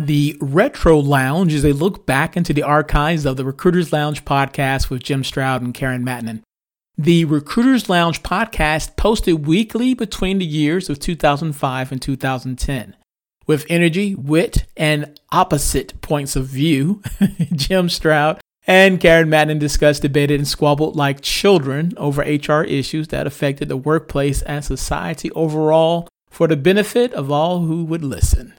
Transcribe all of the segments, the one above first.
The Retro Lounge is a look back into the archives of the Recruiters Lounge podcast with Jim Stroud and Karen Matnan. The Recruiters Lounge podcast posted weekly between the years of 2005 and 2010. With energy, wit, and opposite points of view, Jim Stroud and Karen Matnan discussed, debated, and squabbled like children over HR issues that affected the workplace and society overall for the benefit of all who would listen.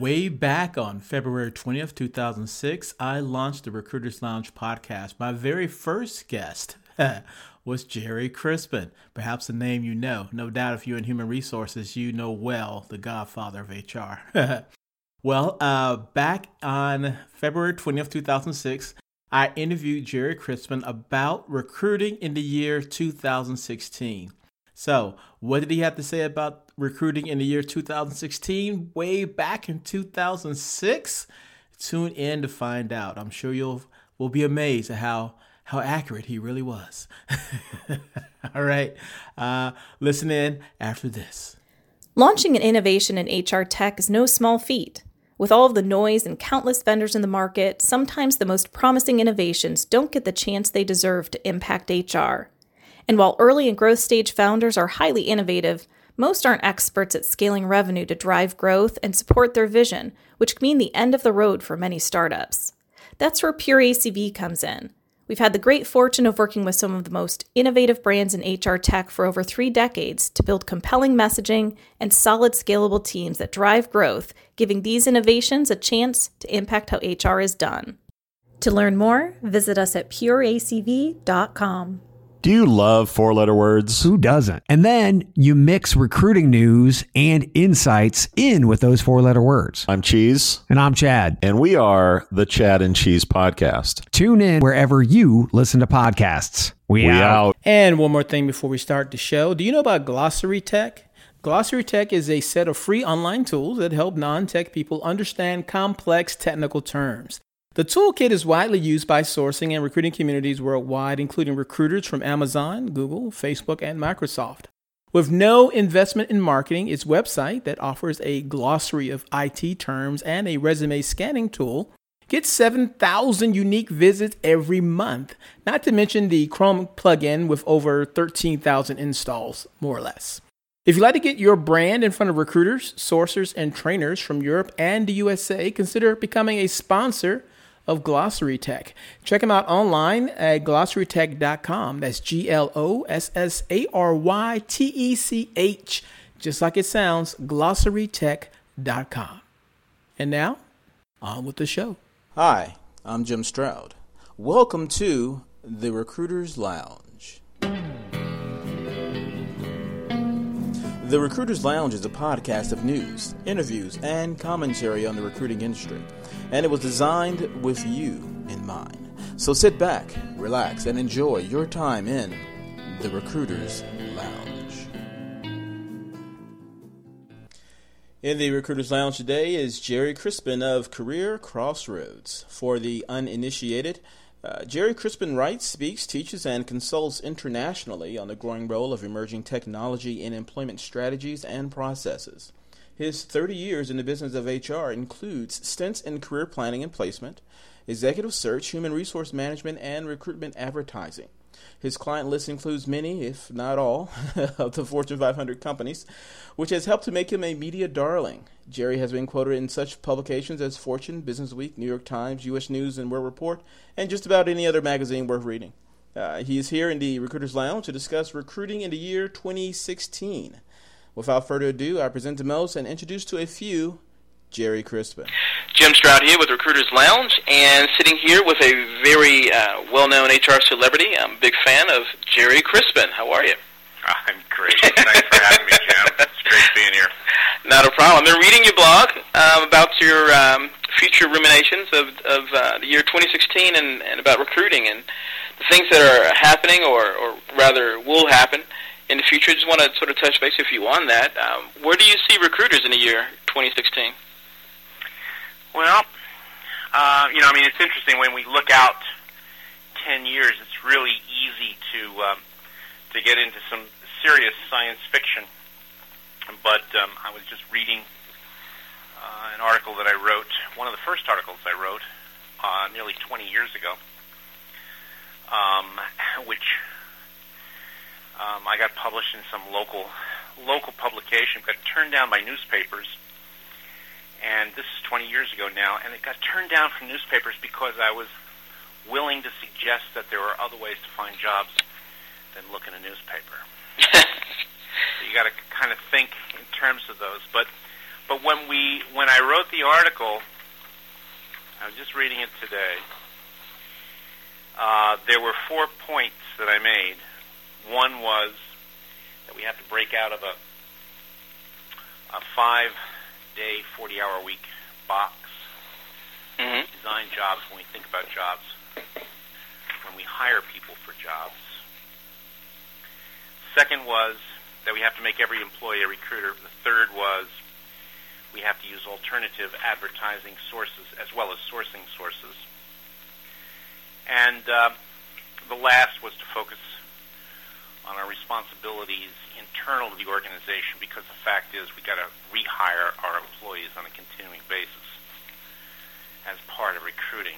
Way back on February 20th, 2006, I launched the Recruiters Lounge podcast. My very first guest was Gerry Crispin, perhaps a name you know. No doubt if you're in human resources, you know well the godfather of HR. well, uh, back on February 20th, 2006, I interviewed Gerry Crispin about recruiting in the year 2016. So, what did he have to say about recruiting in the year 2016, way back in 2006? Tune in to find out. I'm sure you'll will be amazed at how how accurate he really was. All right, uh, listen in after this. Launching an innovation in HR tech is no small feat. With all of the noise and countless vendors in the market, sometimes the most promising innovations don't get the chance they deserve to impact HR. And while early and growth stage founders are highly innovative, most aren't experts at scaling revenue to drive growth and support their vision, which can mean the end of the road for many startups. That's where Pure ACV comes in. We've had the great fortune of working with some of the most innovative brands in HR tech for over three decades to build compelling messaging and solid scalable teams that drive growth, giving these innovations a chance to impact how HR is done. To learn more, visit us at pureacv.com. Do you love four letter words? Who doesn't? And then you mix recruiting news and insights in with those four letter words. I'm Cheese. And I'm Chad. And we are the Chad and Cheese Podcast. Tune in wherever you listen to podcasts. We, we out. out. And one more thing before we start the show. Do you know about Glossary Tech? Glossary Tech is a set of free online tools that help non tech people understand complex technical terms. The toolkit is widely used by sourcing and recruiting communities worldwide, including recruiters from Amazon, Google, Facebook, and Microsoft. With no investment in marketing, its website that offers a glossary of IT terms and a resume scanning tool gets 7,000 unique visits every month, not to mention the Chrome plugin with over 13,000 installs, more or less. If you'd like to get your brand in front of recruiters, sourcers, and trainers from Europe and the USA, consider becoming a sponsor of Glossary Tech. Check them out online at glossarytech.com. That's G L O S S A R Y T E C H, just like it sounds, glossarytech.com. And now, on with the show. Hi, I'm Jim Stroud. Welcome to the Recruiters Lounge. The Recruiters Lounge is a podcast of news, interviews, and commentary on the recruiting industry and it was designed with you in mind. So sit back, relax, and enjoy your time in the Recruiter's Lounge. In the Recruiter's Lounge today is Gerry Crispin of Career Crossroads. For the uninitiated, uh, Gerry Crispin writes, speaks, teaches, and consults internationally on the growing role of emerging technology in employment strategies and processes. His 30 years in the business of HR includes stints in career planning and placement, executive search, human resource management, and recruitment advertising. His client list includes many, if not all, of the Fortune 500 companies, which has helped to make him a media darling. Gerry has been quoted in such publications as Fortune, Business Week, New York Times, U.S. News and World Report, and just about any other magazine worth reading. Uh, he is here in the Recruiters Lounge to discuss recruiting in the year 2016. Without further ado, I present to most and introduce to a few Gerry Crispin. Jim Stroud here with Recruiters Lounge, and sitting here with a very uh, well-known HR celebrity. I'm a big fan of Gerry Crispin. How are you? I'm great. Thanks for having me, Jim. It's great being here. Not a problem. I've been reading your blog um, about your um, future ruminations of, of uh, the year 2016 and, and about recruiting and the things that are happening or, or rather will happen in the future. I just want to sort of touch base with you on that. Um, where do you see recruiters in the year 2016? Well, uh, you know, I mean, it's interesting when we look out 10 years. It's really easy to um, to get into some serious science fiction. But um, I was just reading uh, an article that I wrote, one of the first articles I wrote uh, nearly 20 years ago, um, which um, I got published in some local local publication, got turned down by newspapers, and this is 20 years ago now, and it got turned down from newspapers because I was willing to suggest that there are other ways to find jobs than look in a newspaper. so you got to kind of think in terms of those. But but when we when I wrote the article, I was just reading it today. Uh, there were four points that I made. One was that we have to break out of a a five day, forty hour week box. Mm-hmm. Design jobs when we think about jobs. When we hire people for jobs. Second was that we have to make every employee a recruiter. The third was we have to use alternative advertising sources as well as sourcing sources. And uh, the last was to focus on our responsibilities internal to the organization because the fact is we got to rehire our employees on a continuing basis as part of recruiting.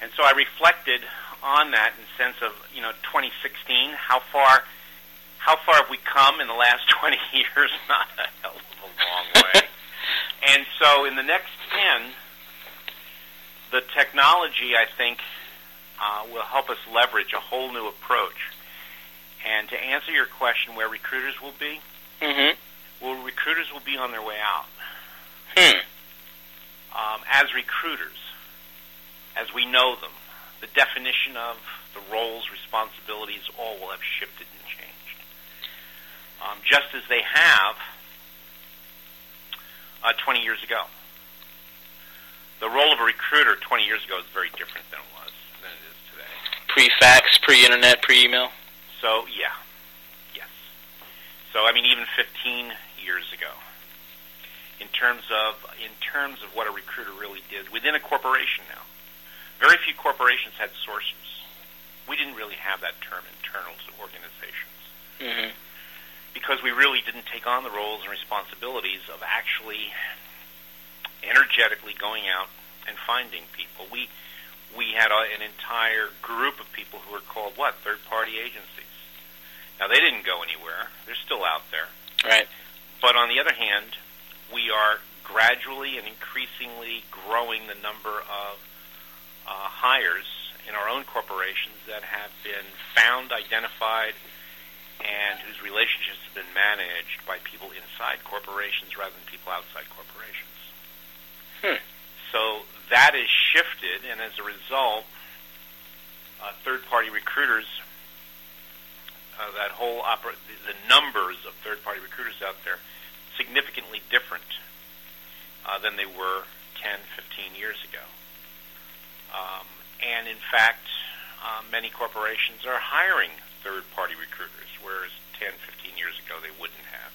And so I reflected on that in the sense of, you know, 2016, how far how far have we come in the last 20 years? Not a hell of a long way. and so in the next 10, the technology, I think, uh, will help us leverage a whole new approach. And to answer your question, where recruiters will be, Mm-hmm. well, recruiters will be on their way out. Hmm. Um, as recruiters, as we know them, the definition of the roles, responsibilities, all will have shifted and changed. Um, just as they have uh, 20 years ago. The role of a recruiter 20 years ago is very different than it was than it is today. Pre-fax, pre-internet, pre-email. So yeah, yes. So I mean, even 15 years ago, in terms of in terms of what a recruiter really did within a corporation now, very few corporations had sources. We didn't really have that term internal to organizations Mm-hmm. because we really didn't take on the roles and responsibilities of actually energetically going out and finding people. We we had a, an entire group of people who were called what third party agencies. Now they didn't go anywhere; they're still out there. Right. But on the other hand, we are gradually and increasingly growing the number of uh, hires in our own corporations that have been found, identified, and whose relationships have been managed by people inside corporations rather than people outside corporations. Hmm. So that is shifted, and as a result, uh, third-party recruiters, uh, that whole opera, the, the numbers of third-party recruiters out there, significantly different uh, than they were 10, 15 years ago. Um, and in fact, uh, many corporations are hiring third-party recruiters, whereas 10, 15 years ago they wouldn't have.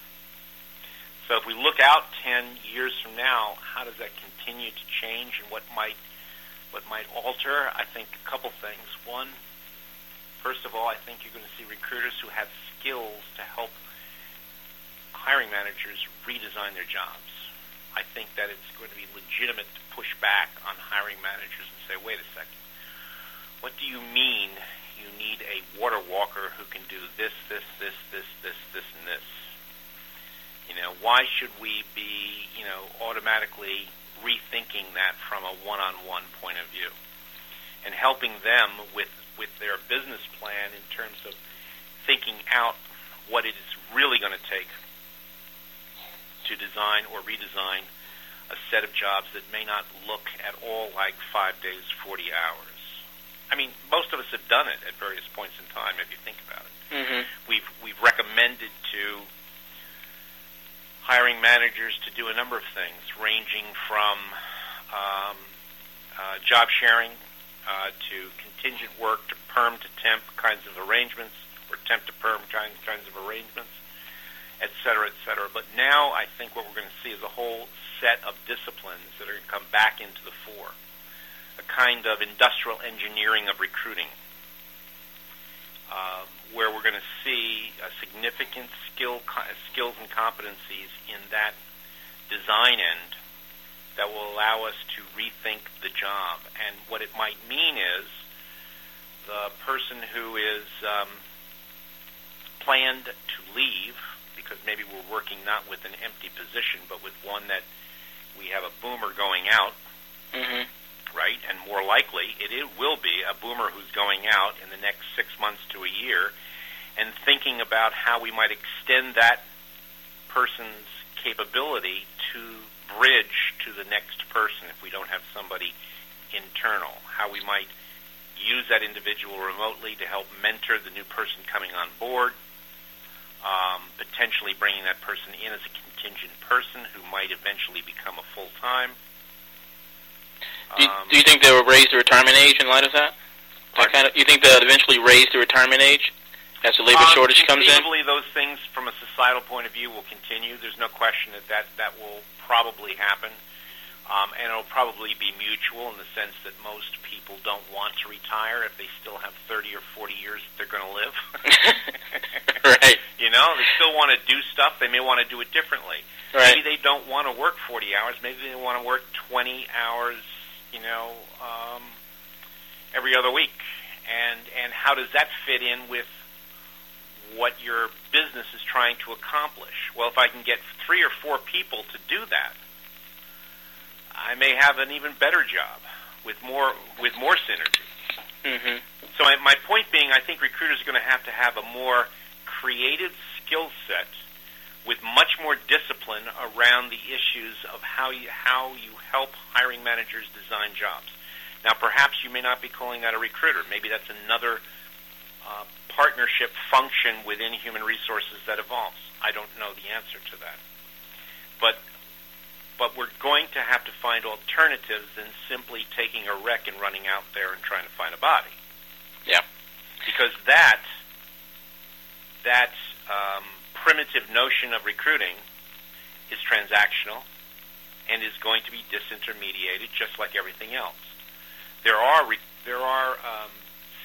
So if we look out 10 years from now, how does that continue to change and what might what might alter? I think a couple things. One, first of all, I think you're going to see recruiters who have skills to help hiring managers redesign their jobs. I think that it's going to be legitimate to push back on hiring managers and say, wait a second, what do you mean you need a water walker who can do this, this, this, this, this, this, and this? You know, why should we be, you know, automatically rethinking that from a one-on-one point of view and helping them with with their business plan in terms of thinking out what it is really going to take to design or redesign a set of jobs that may not look at all like five days, 40 hours. I mean, most of us have done it at various points in time if you think about it. Mm-hmm. We've we've recommended to hiring managers to do a number of things, ranging from um, uh, job sharing uh, to contingent work to perm to temp kinds of arrangements, or temp to perm kinds kinds of arrangements, et cetera, et cetera. But now I think what we're going to see is a whole set of disciplines that are going to come back into the fore, a kind of industrial engineering of recruiting um, where we're going to see a significant skill, skills and competencies in that design end that will allow us to rethink the job. And what it might mean is the person who is um, planned to leave, because maybe we're working not with an empty position, but with one that we have a boomer going out, hmm right? And more likely, it, it will be a boomer who's going out in the next six months to a year, and thinking about how we might extend that person's capability to bridge to the next person if we don't have somebody internal. How we might use that individual remotely to help mentor the new person coming on board, um, potentially bringing that person in as a contingent person who might eventually become a full time. Do, do you think they will raise the retirement age in light of that? That kind of, you think they'll eventually raise the retirement age as the labor Um, shortage comes in? Conceivably, those things, from a societal point of view, will continue. There's no question that that, that will probably happen, um, and it'll probably be mutual in the sense that most people don't want to retire if they still have 30 or 40 years that they're going to live. right. You know, they still want to do stuff. They may want to do it differently. Right. Maybe they don't want to work 40 hours. Maybe they want to work 20 hours, you know, um, every other week. And and how does that fit in with what your business is trying to accomplish? Well, if I can get three or four people to do that, I may have an even better job with more with more synergy. hmm So my, my point being, I think recruiters are going to have to have a more creative skill set with much more discipline around the issues of how you how you help hiring managers design jobs. Now, perhaps you may not be calling that a recruiter. Maybe that's another uh, partnership function within human resources that evolves. I don't know the answer to that, but but we're going to have to find alternatives than simply taking a wreck and running out there and trying to find a body. Yeah. Because that that um, primitive notion of recruiting is transactional and is going to be disintermediated, just like everything else. There are re- there are um,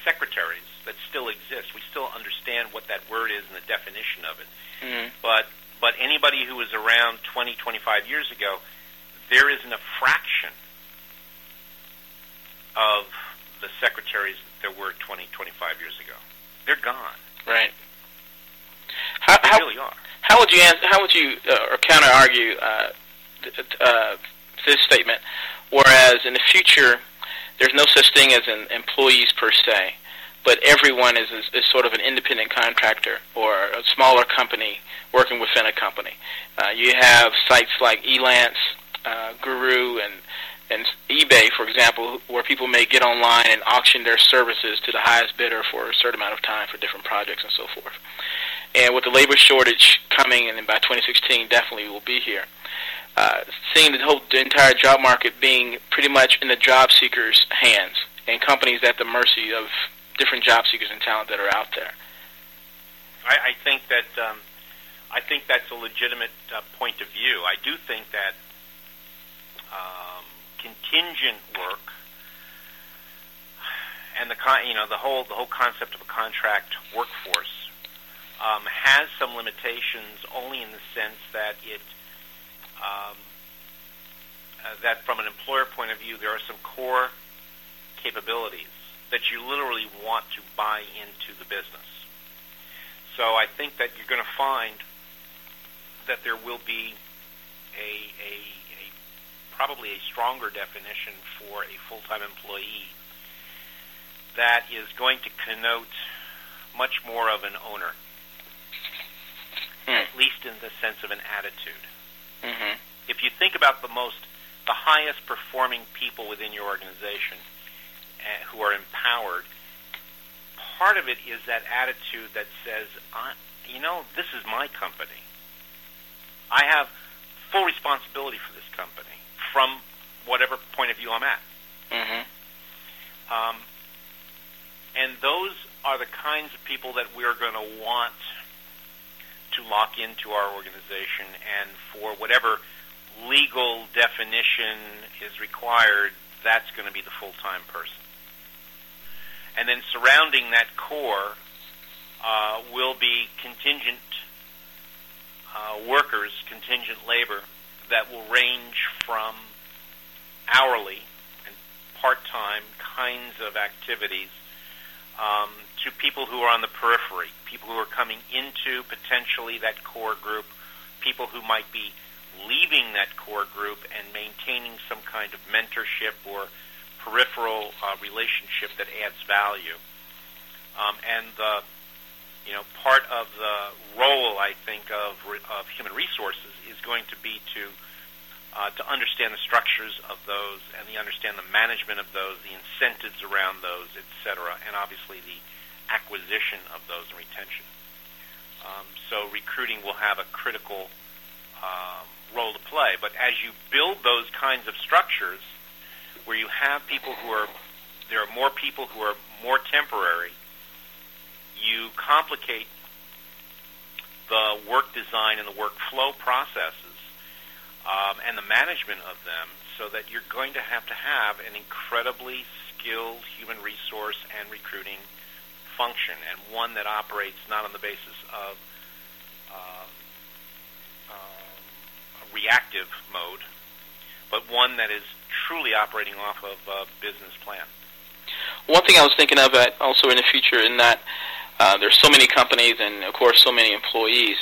secretaries that still exist. We still understand what that word is and the definition of it. hmm But but anybody who was around 20, 25 years ago, there isn't a fraction of the secretaries that there were 20, 25 years ago. They're gone. Right. How, They how, really are. how would you answer, how would you uh, or counter argue uh, th- uh, this statement? Whereas in the future, there's no such thing as an employees per se, but everyone is, is, is sort of an independent contractor or a smaller company working within a company. Uh, you have sites like Elance, uh, Guru, and and eBay, for example, where people may get online and auction their services to the highest bidder for a certain amount of time for different projects and so forth. And with the labor shortage coming, and by 2016 definitely will be here, uh, seeing the whole the entire job market being pretty much in the job seekers' hands, and companies at the mercy of different job seekers and talent that are out there. I, I think that um, I think that's a legitimate uh, point of view. I do think that um, contingent work and the con- you know the whole the whole concept of a contract workforce um, has some limitations only in the sense that it um, uh, that from an employer point of view there are some core capabilities that you literally want to buy into the business. So I think that you're going to find that there will be a, a, a probably a stronger definition for a full-time employee that is going to connote much more of an owner, Hmm. at least in the sense of an attitude. hmm If you think about the most, the highest performing people within your organization uh, who are empowered, part of it is that attitude that says, I, you know, this is my company. I have full responsibility for this company from whatever point of view I'm at. hmm Um, and those are the kinds of people that we're going to want to lock into our organization, and for whatever legal definition is required, that's going to be the full-time person. And then surrounding that core uh, will be contingent uh, workers, contingent labor, that will range from hourly and part-time kinds of activities um, to people who are on the periphery, people who are coming into potentially that core group, people who might be leaving that core group and maintaining some kind of mentorship or peripheral uh, relationship that adds value. Um, and the you know part of the role I think of of human resources is going to be to uh, to understand the structures of those and the understand the management of those, the incentives around those, etc., and obviously the acquisition of those and retention. Um, so recruiting will have a critical um, role to play. But as you build those kinds of structures, where you have people who are there are more people who are more temporary, you complicate the work design and the workflow processes um, and the management of them so that you're going to have to have an incredibly skilled human resource and recruiting function and one that operates not on the basis of um, uh, reactive mode, but one that is truly operating off of a business plan. One thing I was thinking of uh, also in the future in that uh, there's so many companies and of course so many employees,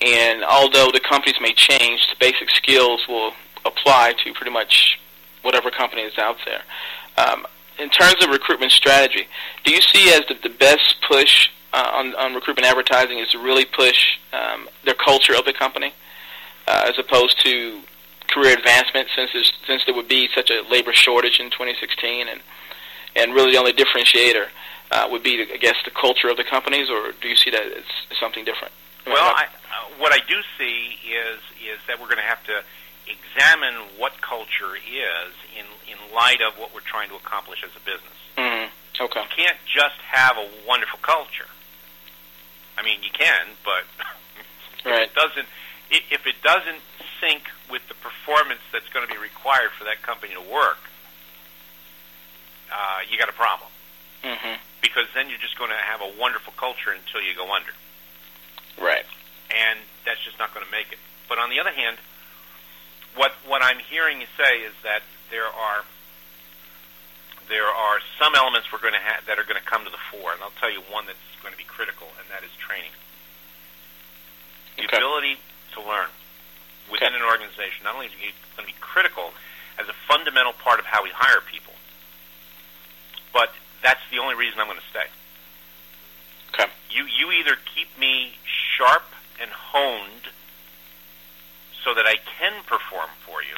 and although the companies may change, the basic skills will apply to pretty much whatever company is out there. Um, in terms of recruitment strategy, do you see as the, the best push uh, on, on recruitment advertising is to really push um, their culture of the company, uh, as opposed to career advancement, since since there would be such a labor shortage in 2016, and and really the only differentiator uh, would be, I guess, the culture of the companies, or do you see that as something different? Well, I, uh, what I do see is is that we're going to have to examine what culture is in in light of what we're trying to accomplish as a business. Mm-hmm. Okay. You can't just have a wonderful culture. I mean, you can, but right. if it doesn't if it doesn't sync with the performance that's going to be required for that company to work, uh, you got a problem. Mm-hmm. Because then you're just going to have a wonderful culture until you go under. Right. And that's just not going to make it. But on the other hand, what what I'm hearing you say is that there are there are some elements we're going to have that are going to come to the fore, and I'll tell you one that's going to be critical, and that is training. The Okay. ability to learn within Okay. an organization not only is it going to be critical as a fundamental part of how we hire people, but that's the only reason I'm going to stay. Okay. You you either keep me sharp and honed so that I can perform for you,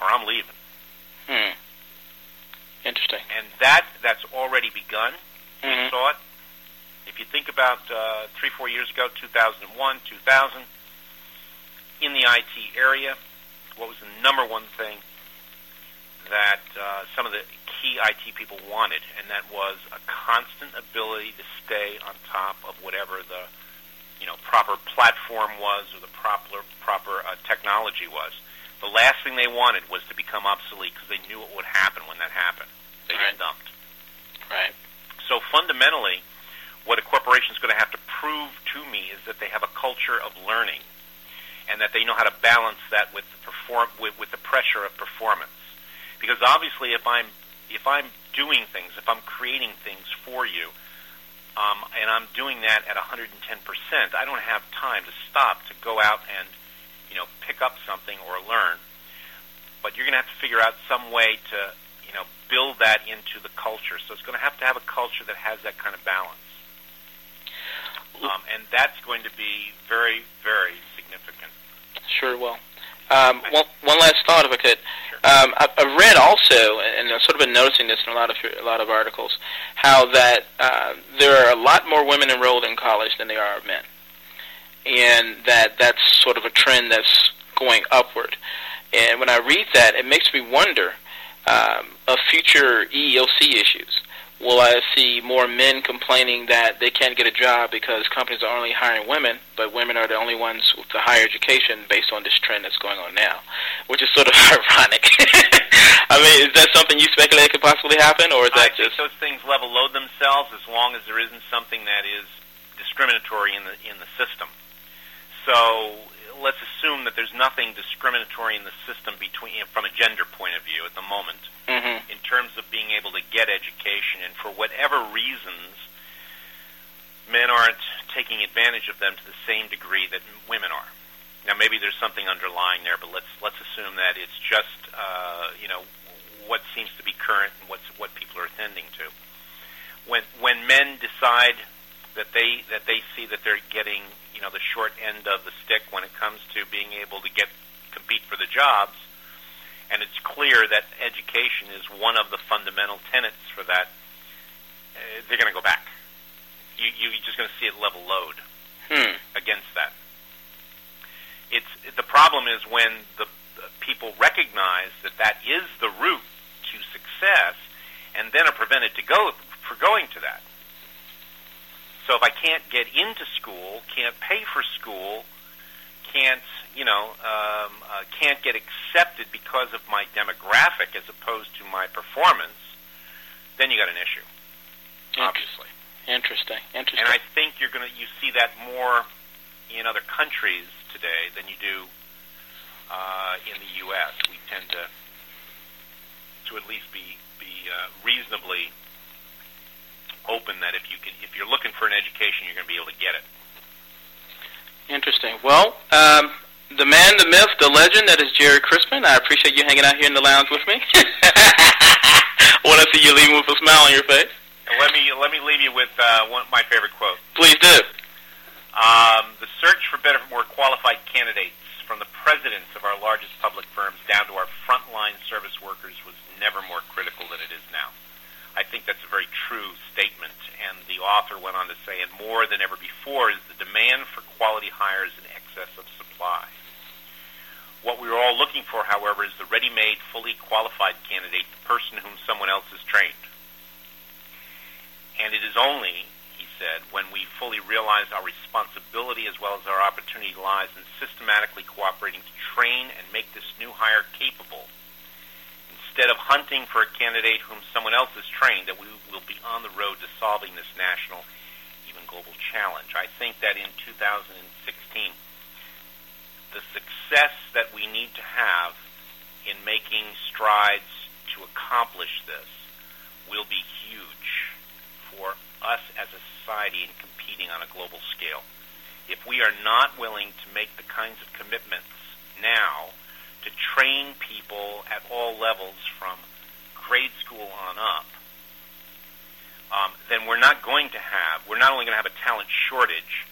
or I'm leaving. Hmm. Interesting. And that that's already begun. We Mhm. saw it. If you think about uh, three, four years ago, 2001, 2000, in the IT area, what was the number one thing that uh, some of the key IT people wanted, and that was a constant ability to stay on top of whatever the you know proper platform was or the proper proper uh, technology was. The last thing they wanted was to become obsolete because they knew what would happen when that happened. They Right. get dumped. Right. So fundamentally, what a corporation is going to have to prove to me is that they have a culture of learning, and that they know how to balance that with the perform with, with the pressure of performance. Because obviously, if I'm if I'm doing things, if I'm creating things for you, um, and I'm doing that at 110 percent, I don't have time to stop to go out and you know pick up something or learn. But you're going to have to figure out some way to you know build that into the culture. So it's going to have to have a culture that has that kind of balance. Um, and that's going to be very, very significant. Sure will. Um, one, one last thought, if I could. Sure. Um, I, I've read also, and I've sort of been noticing this in a lot of a lot of articles, how that uh, there are a lot more women enrolled in college than there are men, and that that's sort of a trend that's going upward. And when I read that, it makes me wonder um, of future EEOC issues. Will I see more men complaining that they can't get a job because companies are only hiring women, but women are the only ones with the higher education based on this trend that's going on now, which is sort of ironic. I mean, is that something you speculate could possibly happen, or is I that think just those things level load themselves as long as there isn't something that is discriminatory in the in the system. So let's assume that there's nothing discriminatory in the system between from a gender point of view at the moment Mm-hmm. in terms of being able to get education, and for whatever reasons, men aren't taking advantage of them to the same degree that women are. Now, maybe there's something underlying there, but let's let's assume that it's just uh, you know what seems to be current and what's what people are attending to. When when men decide that they that they see that they're getting you know the short end of the stick when it comes to being able to get compete for the jobs, and it's clear that education is one of the fundamental tenets for that, uh, they're going to go back. You, you're just going to see it level load Hmm. against that. It's the problem is when the, people recognize that that is the route to success, and then are prevented to go for going to that. So if I can't get into school, can't pay for school, can't you know um, uh, can't get accepted because of my demographic as opposed to my performance, then you got an issue, obviously. Interesting. Interesting. And I think you're gonna you see that more in other countries today than you do uh, in the U.S. We tend to to at least be be uh, reasonably open that if you can if you're looking for an education, you're going to be able to get it. Interesting. Well, um, the man, the myth, the legend that is Gerry Crispin. I appreciate you hanging out here in the lounge with me. want to see you leaving with a smile on your face. And let me let me leave you with uh, one my favorite quote. Please do. Um, the search for better, more qualified candidates, from the presidents of our largest public firms down to our frontline service workers, was never more critical than it is now. I think that's a very true statement. And the author went on to say, and more than ever before, is the demand for quality hires in excess of supply. What we are all looking for, however, is the ready-made, fully qualified candidate, the person whom someone else has trained. And it is only, he said, when we fully realize our responsibility as well as our opportunity lies in systematically cooperating to train and make this new hire capable, instead of hunting for a candidate whom someone else has trained, that we will be on the road to solving this national, even global challenge. I think that in 2016, the success that we need to have in making strides to accomplish this will be huge for us as a society in competing on a global scale. If we are not willing to make the kinds of commitments now to train people at all levels from grade school on up, um, then we're not going to have, we're not only going to have a talent shortage,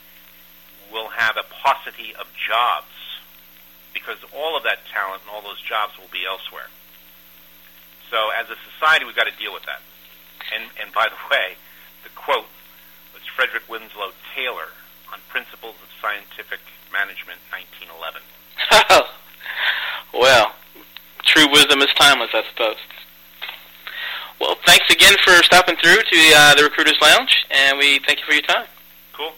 we'll have a paucity of jobs because all of that talent and all those jobs will be elsewhere. So as a society, we've got to deal with that. And, and by the way, the quote was Frederick Winslow Taylor on Principles of Scientific Management, 1911. well, true wisdom is timeless, I suppose. Well, thanks again for stopping through to uh, the Recruiters Lounge, and we thank you for your time. Cool.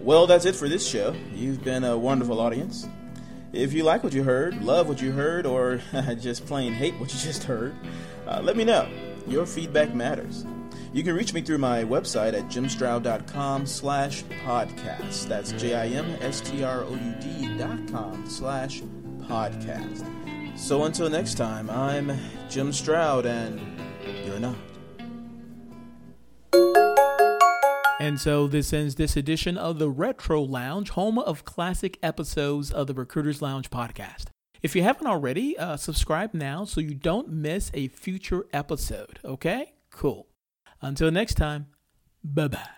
Well, that's it for this show. You've been a wonderful audience. If you like what you heard, love what you heard, or just plain hate what you just heard, uh, let me know. Your feedback matters. You can reach me through my website at jimstroud.com slash podcast. That's J-I-M-S-T-R-O-U-D dot com slash podcast. So until next time, I'm Jim Stroud, and you're not. And so this ends this edition of the Retro Lounge, home of classic episodes of the Recruiters Lounge podcast. If you haven't already, uh, subscribe now so you don't miss a future episode. Okay? Cool. Until next time, bye bye.